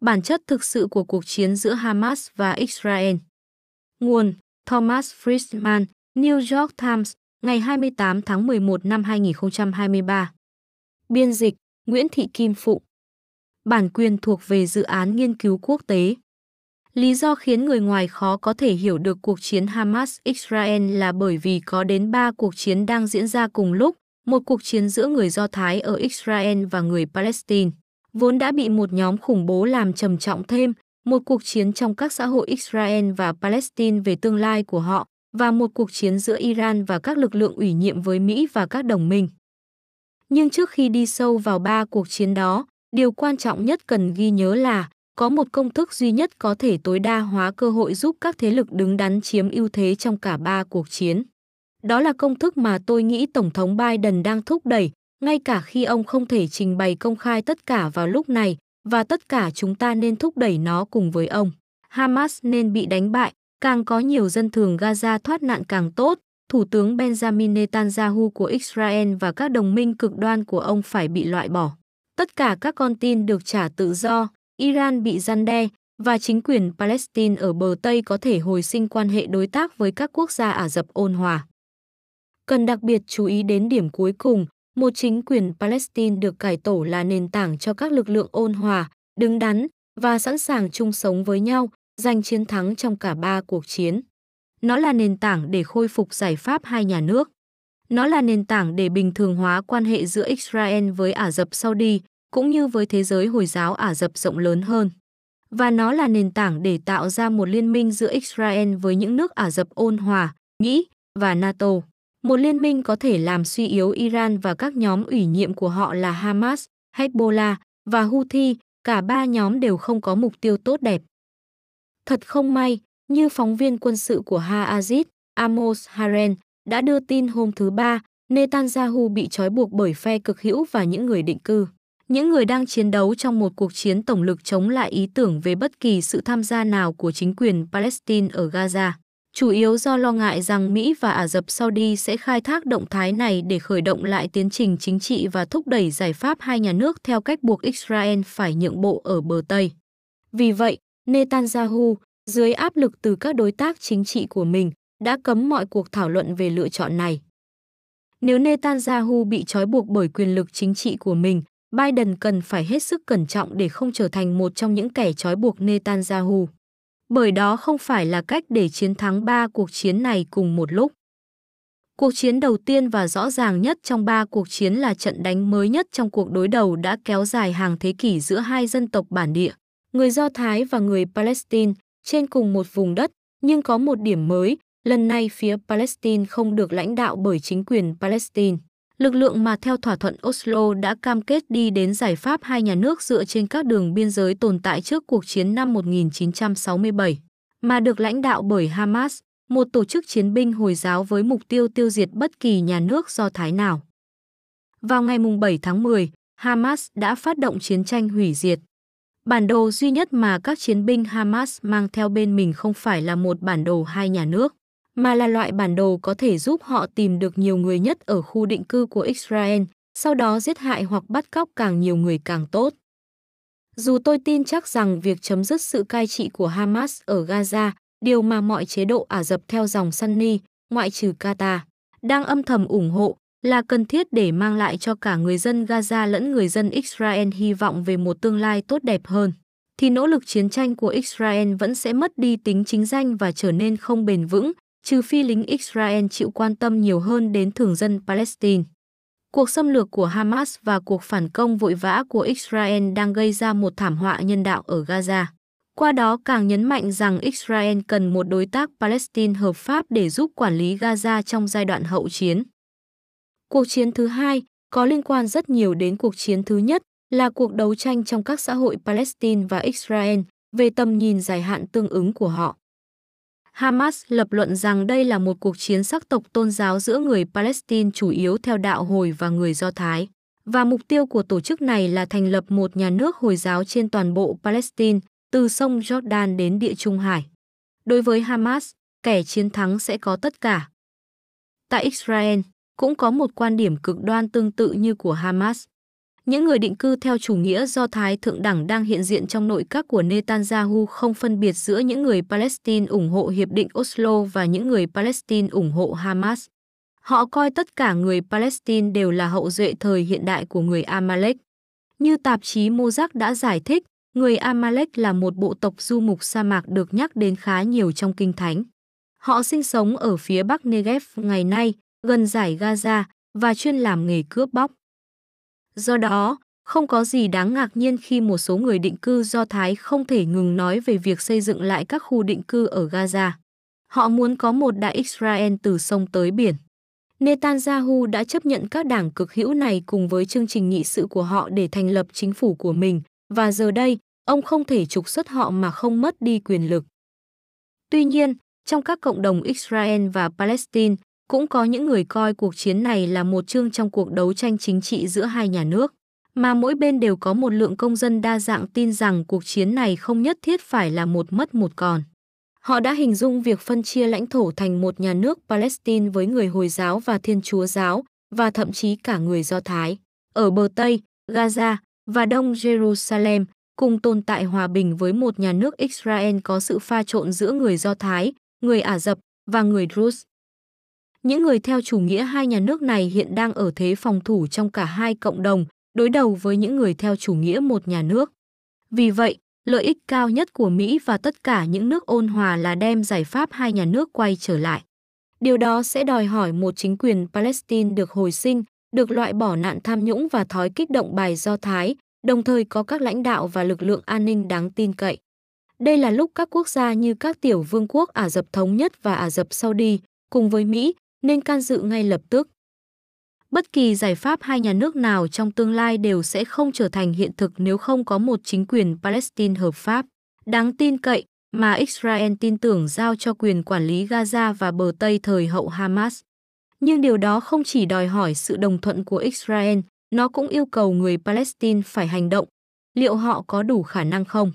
Bản chất thực sự của cuộc chiến giữa Hamas và Israel. Nguồn Thomas Friedman, New York Times, ngày 28 tháng 11 năm 2023. Biên dịch Nguyễn Thị Kim Phụ. Bản quyền thuộc về dự án nghiên cứu quốc tế. Lý do khiến người ngoài khó có thể hiểu được cuộc chiến Hamas-Israel là bởi vì có đến 3 cuộc chiến đang diễn ra cùng lúc, một cuộc chiến giữa người Do Thái ở Israel và người Palestine, vốn đã bị một nhóm khủng bố làm trầm trọng thêm, một cuộc chiến trong các xã hội Israel và Palestine về tương lai của họ, và một cuộc chiến giữa Iran và các lực lượng ủy nhiệm với Mỹ và các đồng minh. Nhưng trước khi đi sâu vào ba cuộc chiến đó, điều quan trọng nhất cần ghi nhớ là có một công thức duy nhất có thể tối đa hóa cơ hội giúp các thế lực đứng đắn chiếm ưu thế trong cả ba cuộc chiến. Đó là công thức mà tôi nghĩ Tổng thống Biden đang thúc đẩy, ngay cả khi ông không thể trình bày công khai tất cả vào lúc này, và tất cả chúng ta nên thúc đẩy nó cùng với ông. Hamas nên bị đánh bại, càng có nhiều dân thường Gaza thoát nạn càng tốt. Thủ tướng Benjamin Netanyahu của Israel và các đồng minh cực đoan của ông phải bị loại bỏ. Tất cả các con tin được trả tự do, Iran bị gian đe và chính quyền Palestine ở bờ Tây có thể hồi sinh quan hệ đối tác với các quốc gia Ả Rập ôn hòa. Cần đặc biệt chú ý đến điểm cuối cùng, một chính quyền Palestine được cải tổ là nền tảng cho các lực lượng ôn hòa, đứng đắn và sẵn sàng chung sống với nhau, giành chiến thắng trong cả ba cuộc chiến. Nó là nền tảng để khôi phục giải pháp hai nhà nước. Nó là nền tảng để bình thường hóa quan hệ giữa Israel với Ả Rập Saudi, cũng như với thế giới Hồi giáo Ả Rập rộng lớn hơn. Và nó là nền tảng để tạo ra một liên minh giữa Israel với những nước Ả Rập ôn hòa, Mỹ và NATO. Một liên minh có thể làm suy yếu Iran và các nhóm ủy nhiệm của họ là Hamas, Hezbollah và Houthi, cả ba nhóm đều không có mục tiêu tốt đẹp. Thật không may, như phóng viên quân sự của Ha'azid, Amos Haren, đã đưa tin hôm thứ Ba, Netanyahu bị trói buộc bởi phe cực hữu và những người định cư. Những người đang chiến đấu trong một cuộc chiến tổng lực chống lại ý tưởng về bất kỳ sự tham gia nào của chính quyền Palestine ở Gaza chủ yếu do lo ngại rằng Mỹ và Ả Rập Saudi sẽ khai thác động thái này để khởi động lại tiến trình chính trị và thúc đẩy giải pháp hai nhà nước theo cách buộc Israel phải nhượng bộ ở bờ Tây. Vì vậy, Netanyahu, dưới áp lực từ các đối tác chính trị của mình, đã cấm mọi cuộc thảo luận về lựa chọn này. Nếu Netanyahu bị trói buộc bởi quyền lực chính trị của mình, Biden cần phải hết sức cẩn trọng để không trở thành một trong những kẻ trói buộc Netanyahu bởi đó không phải là cách để chiến thắng ba cuộc chiến này cùng một lúc. Cuộc chiến đầu tiên và rõ ràng nhất trong ba cuộc chiến là trận đánh mới nhất trong cuộc đối đầu đã kéo dài hàng thế kỷ giữa hai dân tộc bản địa, người Do Thái và người Palestine, trên cùng một vùng đất, nhưng có một điểm mới, lần này phía Palestine không được lãnh đạo bởi chính quyền Palestine lực lượng mà theo thỏa thuận Oslo đã cam kết đi đến giải pháp hai nhà nước dựa trên các đường biên giới tồn tại trước cuộc chiến năm 1967, mà được lãnh đạo bởi Hamas, một tổ chức chiến binh Hồi giáo với mục tiêu tiêu diệt bất kỳ nhà nước do Thái nào. Vào ngày 7 tháng 10, Hamas đã phát động chiến tranh hủy diệt. Bản đồ duy nhất mà các chiến binh Hamas mang theo bên mình không phải là một bản đồ hai nhà nước, mà là loại bản đồ có thể giúp họ tìm được nhiều người nhất ở khu định cư của Israel, sau đó giết hại hoặc bắt cóc càng nhiều người càng tốt. Dù tôi tin chắc rằng việc chấm dứt sự cai trị của Hamas ở Gaza, điều mà mọi chế độ Ả Rập theo dòng Sunni, ngoại trừ Qatar, đang âm thầm ủng hộ, là cần thiết để mang lại cho cả người dân Gaza lẫn người dân Israel hy vọng về một tương lai tốt đẹp hơn, thì nỗ lực chiến tranh của Israel vẫn sẽ mất đi tính chính danh và trở nên không bền vững, trừ phi lính Israel chịu quan tâm nhiều hơn đến thường dân Palestine. Cuộc xâm lược của Hamas và cuộc phản công vội vã của Israel đang gây ra một thảm họa nhân đạo ở Gaza. Qua đó càng nhấn mạnh rằng Israel cần một đối tác Palestine hợp pháp để giúp quản lý Gaza trong giai đoạn hậu chiến. Cuộc chiến thứ hai có liên quan rất nhiều đến cuộc chiến thứ nhất là cuộc đấu tranh trong các xã hội Palestine và Israel về tầm nhìn dài hạn tương ứng của họ. Hamas lập luận rằng đây là một cuộc chiến sắc tộc tôn giáo giữa người Palestine chủ yếu theo đạo Hồi và người Do Thái. Và mục tiêu của tổ chức này là thành lập một nhà nước Hồi giáo trên toàn bộ Palestine, từ sông Jordan đến địa Trung Hải. Đối với Hamas, kẻ chiến thắng sẽ có tất cả. Tại Israel, cũng có một quan điểm cực đoan tương tự như của Hamas những người định cư theo chủ nghĩa Do Thái thượng đẳng đang hiện diện trong nội các của Netanyahu không phân biệt giữa những người Palestine ủng hộ Hiệp định Oslo và những người Palestine ủng hộ Hamas. Họ coi tất cả người Palestine đều là hậu duệ thời hiện đại của người Amalek. Như tạp chí Mozart đã giải thích, người Amalek là một bộ tộc du mục sa mạc được nhắc đến khá nhiều trong Kinh Thánh. Họ sinh sống ở phía bắc Negev ngày nay, gần giải Gaza, và chuyên làm nghề cướp bóc. Do đó, không có gì đáng ngạc nhiên khi một số người định cư Do Thái không thể ngừng nói về việc xây dựng lại các khu định cư ở Gaza. Họ muốn có một đại Israel từ sông tới biển. Netanyahu đã chấp nhận các đảng cực hữu này cùng với chương trình nghị sự của họ để thành lập chính phủ của mình, và giờ đây, ông không thể trục xuất họ mà không mất đi quyền lực. Tuy nhiên, trong các cộng đồng Israel và Palestine, cũng có những người coi cuộc chiến này là một chương trong cuộc đấu tranh chính trị giữa hai nhà nước, mà mỗi bên đều có một lượng công dân đa dạng tin rằng cuộc chiến này không nhất thiết phải là một mất một còn. Họ đã hình dung việc phân chia lãnh thổ thành một nhà nước Palestine với người Hồi giáo và Thiên Chúa giáo, và thậm chí cả người Do Thái. Ở bờ Tây, Gaza và Đông Jerusalem, cùng tồn tại hòa bình với một nhà nước Israel có sự pha trộn giữa người Do Thái, người Ả Rập và người Druze. Những người theo chủ nghĩa hai nhà nước này hiện đang ở thế phòng thủ trong cả hai cộng đồng, đối đầu với những người theo chủ nghĩa một nhà nước. Vì vậy, lợi ích cao nhất của Mỹ và tất cả những nước ôn hòa là đem giải pháp hai nhà nước quay trở lại. Điều đó sẽ đòi hỏi một chính quyền Palestine được hồi sinh, được loại bỏ nạn tham nhũng và thói kích động bài Do Thái, đồng thời có các lãnh đạo và lực lượng an ninh đáng tin cậy. Đây là lúc các quốc gia như các tiểu vương quốc Ả Rập Thống Nhất và Ả Rập Saudi, cùng với Mỹ, nên can dự ngay lập tức. Bất kỳ giải pháp hai nhà nước nào trong tương lai đều sẽ không trở thành hiện thực nếu không có một chính quyền Palestine hợp pháp, đáng tin cậy mà Israel tin tưởng giao cho quyền quản lý Gaza và bờ Tây thời hậu Hamas. Nhưng điều đó không chỉ đòi hỏi sự đồng thuận của Israel, nó cũng yêu cầu người Palestine phải hành động. Liệu họ có đủ khả năng không?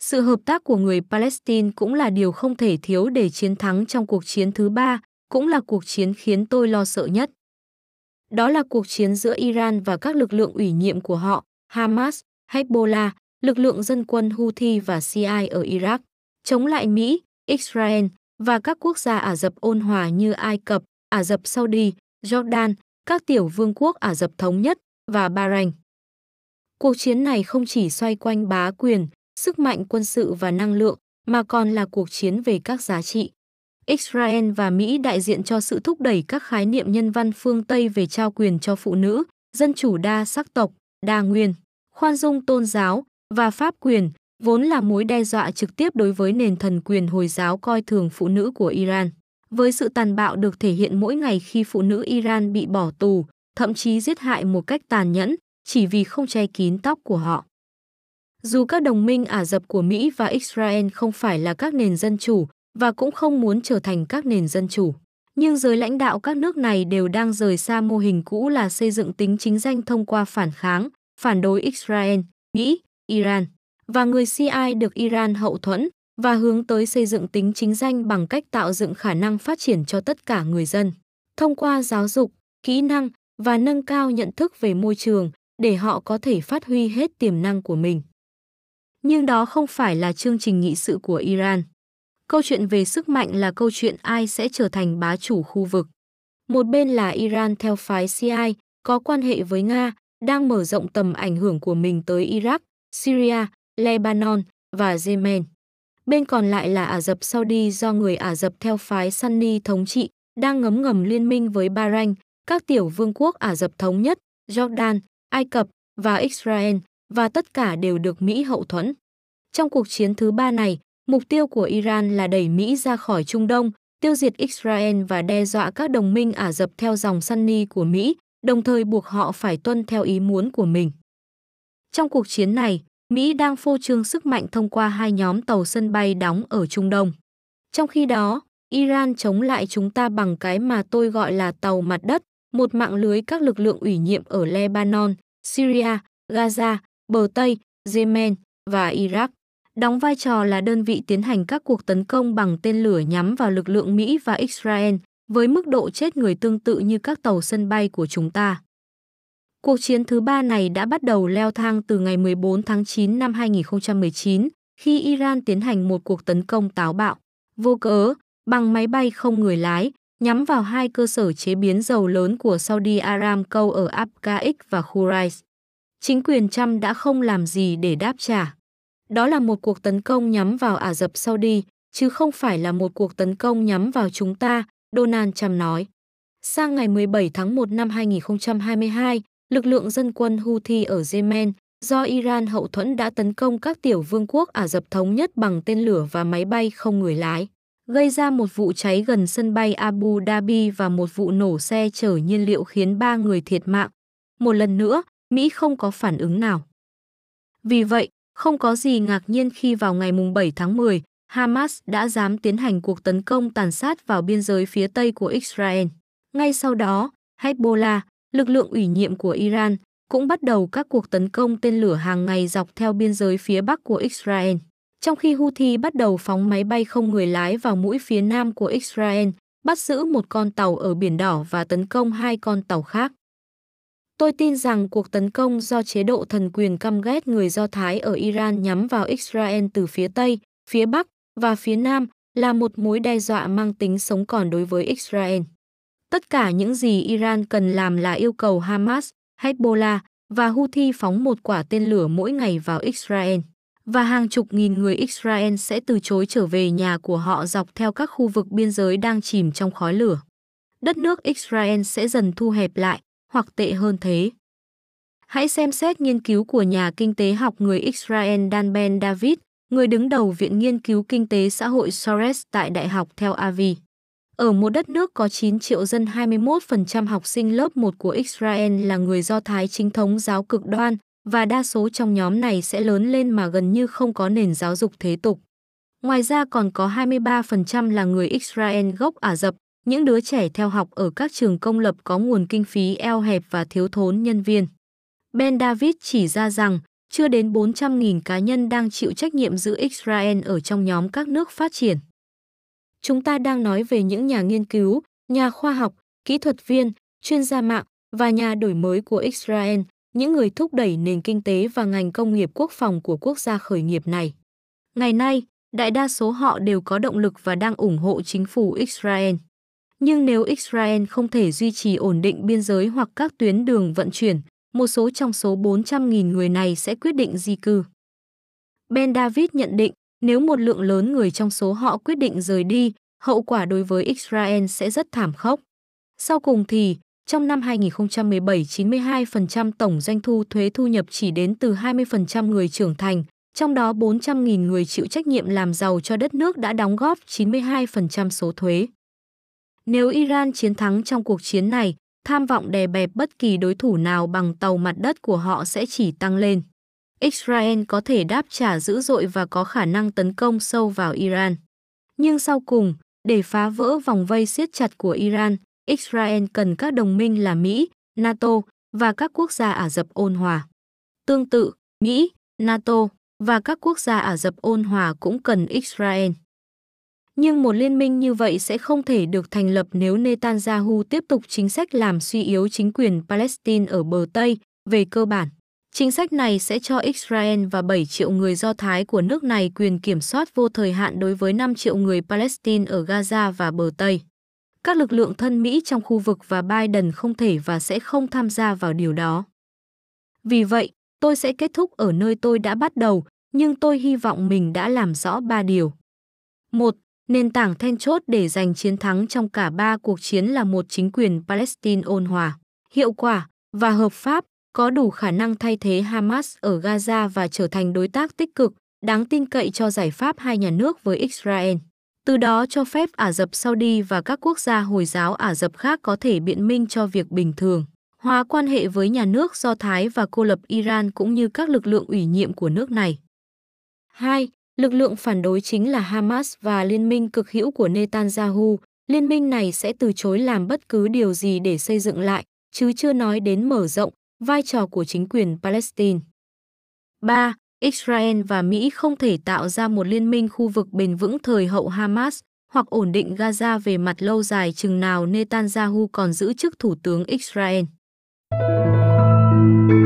Sự hợp tác của người Palestine cũng là điều không thể thiếu để chiến thắng trong cuộc chiến thứ ba, cũng là cuộc chiến khiến tôi lo sợ nhất. Đó là cuộc chiến giữa Iran và các lực lượng ủy nhiệm của họ, Hamas, Hezbollah, lực lượng dân quân Houthi và CIA ở Iraq, chống lại Mỹ, Israel và các quốc gia Ả Rập ôn hòa như Ai Cập, Ả Rập Saudi, Jordan, các tiểu vương quốc Ả Rập Thống Nhất và Bahrain. Cuộc chiến này không chỉ xoay quanh bá quyền, sức mạnh quân sự và năng lượng, mà còn là cuộc chiến về các giá trị. Israel và Mỹ đại diện cho sự thúc đẩy các khái niệm nhân văn phương Tây về trao quyền cho phụ nữ, dân chủ đa sắc tộc, đa nguyên, khoan dung tôn giáo và pháp quyền, vốn là mối đe dọa trực tiếp đối với nền thần quyền Hồi giáo coi thường phụ nữ của Iran. Với sự tàn bạo được thể hiện mỗi ngày khi phụ nữ Iran bị bỏ tù, thậm chí giết hại một cách tàn nhẫn, chỉ vì không che kín tóc của họ. Dù các đồng minh Ả Rập của Mỹ và Israel không phải là các nền dân chủ, và cũng không muốn trở thành các nền dân chủ. Nhưng giới lãnh đạo các nước này đều đang rời xa mô hình cũ là xây dựng tính chính danh thông qua phản kháng, phản đối Israel, Mỹ, Iran và người CI được Iran hậu thuẫn và hướng tới xây dựng tính chính danh bằng cách tạo dựng khả năng phát triển cho tất cả người dân thông qua giáo dục, kỹ năng và nâng cao nhận thức về môi trường để họ có thể phát huy hết tiềm năng của mình. Nhưng đó không phải là chương trình nghị sự của Iran. Câu chuyện về sức mạnh là câu chuyện ai sẽ trở thành bá chủ khu vực. Một bên là Iran theo phái CI, có quan hệ với Nga, đang mở rộng tầm ảnh hưởng của mình tới Iraq, Syria, Lebanon và Yemen. Bên còn lại là Ả Rập Saudi do người Ả Rập theo phái Sunni thống trị, đang ngấm ngầm liên minh với Bahrain, các tiểu vương quốc Ả Rập Thống Nhất, Jordan, Ai Cập và Israel, và tất cả đều được Mỹ hậu thuẫn. Trong cuộc chiến thứ ba này, Mục tiêu của Iran là đẩy Mỹ ra khỏi Trung Đông, tiêu diệt Israel và đe dọa các đồng minh Ả Rập theo dòng Sunni của Mỹ, đồng thời buộc họ phải tuân theo ý muốn của mình. Trong cuộc chiến này, Mỹ đang phô trương sức mạnh thông qua hai nhóm tàu sân bay đóng ở Trung Đông. Trong khi đó, Iran chống lại chúng ta bằng cái mà tôi gọi là tàu mặt đất, một mạng lưới các lực lượng ủy nhiệm ở Lebanon, Syria, Gaza, bờ Tây, Yemen và Iraq đóng vai trò là đơn vị tiến hành các cuộc tấn công bằng tên lửa nhắm vào lực lượng Mỹ và Israel, với mức độ chết người tương tự như các tàu sân bay của chúng ta. Cuộc chiến thứ ba này đã bắt đầu leo thang từ ngày 14 tháng 9 năm 2019 khi Iran tiến hành một cuộc tấn công táo bạo, vô cớ, bằng máy bay không người lái, nhắm vào hai cơ sở chế biến dầu lớn của Saudi Aramco ở Abqaiq và Khurais. Chính quyền Trump đã không làm gì để đáp trả. Đó là một cuộc tấn công nhắm vào Ả Rập Saudi, chứ không phải là một cuộc tấn công nhắm vào chúng ta, Donald Trump nói. Sang ngày 17 tháng 1 năm 2022, lực lượng dân quân Houthi ở Yemen do Iran hậu thuẫn đã tấn công các tiểu vương quốc Ả Rập Thống Nhất bằng tên lửa và máy bay không người lái, gây ra một vụ cháy gần sân bay Abu Dhabi và một vụ nổ xe chở nhiên liệu khiến ba người thiệt mạng. Một lần nữa, Mỹ không có phản ứng nào. Vì vậy, không có gì ngạc nhiên khi vào ngày 7 tháng 10, Hamas đã dám tiến hành cuộc tấn công tàn sát vào biên giới phía tây của Israel. Ngay sau đó, Hezbollah, lực lượng ủy nhiệm của Iran, cũng bắt đầu các cuộc tấn công tên lửa hàng ngày dọc theo biên giới phía bắc của Israel. Trong khi Houthi bắt đầu phóng máy bay không người lái vào mũi phía nam của Israel, bắt giữ một con tàu ở Biển Đỏ và tấn công hai con tàu khác. Tôi tin rằng cuộc tấn công do chế độ thần quyền căm ghét người Do Thái ở Iran nhắm vào Israel từ phía Tây, phía Bắc và phía Nam là một mối đe dọa mang tính sống còn đối với Israel. Tất cả những gì Iran cần làm là yêu cầu Hamas, Hezbollah và Houthi phóng một quả tên lửa mỗi ngày vào Israel. Và hàng chục nghìn người Israel sẽ từ chối trở về nhà của họ dọc theo các khu vực biên giới đang chìm trong khói lửa. Đất nước Israel sẽ dần thu hẹp lại, hoặc tệ hơn thế. Hãy xem xét nghiên cứu của nhà kinh tế học người Israel Dan Ben David, người đứng đầu Viện Nghiên cứu Kinh tế Xã hội Soros tại Đại học Tel Aviv. Ở một đất nước có 9 triệu dân 21% học sinh lớp 1 của Israel là người Do Thái chính thống giáo cực đoan và đa số trong nhóm này sẽ lớn lên mà gần như không có nền giáo dục thế tục. Ngoài ra còn có 23% là người Israel gốc Ả Rập, những đứa trẻ theo học ở các trường công lập có nguồn kinh phí eo hẹp và thiếu thốn nhân viên. Ben David chỉ ra rằng chưa đến 400.000 cá nhân đang chịu trách nhiệm giữ Israel ở trong nhóm các nước phát triển. Chúng ta đang nói về những nhà nghiên cứu, nhà khoa học, kỹ thuật viên, chuyên gia mạng và nhà đổi mới của Israel, những người thúc đẩy nền kinh tế và ngành công nghiệp quốc phòng của quốc gia khởi nghiệp này. Ngày nay, đại đa số họ đều có động lực và đang ủng hộ chính phủ Israel. Nhưng nếu Israel không thể duy trì ổn định biên giới hoặc các tuyến đường vận chuyển, một số trong số 400.000 người này sẽ quyết định di cư. Ben David nhận định, nếu một lượng lớn người trong số họ quyết định rời đi, hậu quả đối với Israel sẽ rất thảm khốc. Sau cùng thì, trong năm 2017, 92% tổng doanh thu thuế thu nhập chỉ đến từ 20% người trưởng thành, trong đó 400.000 người chịu trách nhiệm làm giàu cho đất nước đã đóng góp 92% số thuế. Nếu Iran chiến thắng trong cuộc chiến này, tham vọng đè bẹp bất kỳ đối thủ nào bằng tàu mặt đất của họ sẽ chỉ tăng lên. Israel có thể đáp trả dữ dội và có khả năng tấn công sâu vào Iran. Nhưng sau cùng, để phá vỡ vòng vây siết chặt của Iran, Israel cần các đồng minh là Mỹ, NATO và các quốc gia Ả Rập ôn hòa. Tương tự, Mỹ, NATO và các quốc gia Ả Rập ôn hòa cũng cần Israel. Nhưng một liên minh như vậy sẽ không thể được thành lập nếu Netanyahu tiếp tục chính sách làm suy yếu chính quyền Palestine ở bờ Tây, về cơ bản. Chính sách này sẽ cho Israel và 7 triệu người Do Thái của nước này quyền kiểm soát vô thời hạn đối với 5 triệu người Palestine ở Gaza và bờ Tây. Các lực lượng thân Mỹ trong khu vực và Biden không thể và sẽ không tham gia vào điều đó. Vì vậy, tôi sẽ kết thúc ở nơi tôi đã bắt đầu, nhưng tôi hy vọng mình đã làm rõ ba điều. một Nền tảng then chốt để giành chiến thắng trong cả ba cuộc chiến là một chính quyền Palestine ôn hòa, hiệu quả và hợp pháp, có đủ khả năng thay thế Hamas ở Gaza và trở thành đối tác tích cực, đáng tin cậy cho giải pháp hai nhà nước với Israel. Từ đó cho phép Ả Rập Saudi và các quốc gia Hồi giáo Ả Rập khác có thể biện minh cho việc bình thường, hóa quan hệ với nhà nước Do Thái và cô lập Iran cũng như các lực lượng ủy nhiệm của nước này. 2. Lực lượng phản đối chính là Hamas và liên minh cực hữu của Netanyahu. Liên minh này sẽ từ chối làm bất cứ điều gì để xây dựng lại, chứ chưa nói đến mở rộng vai trò của chính quyền Palestine. 3. Israel và Mỹ không thể tạo ra một liên minh khu vực bền vững thời hậu Hamas hoặc ổn định Gaza về mặt lâu dài chừng nào Netanyahu còn giữ chức thủ tướng Israel. Thank you.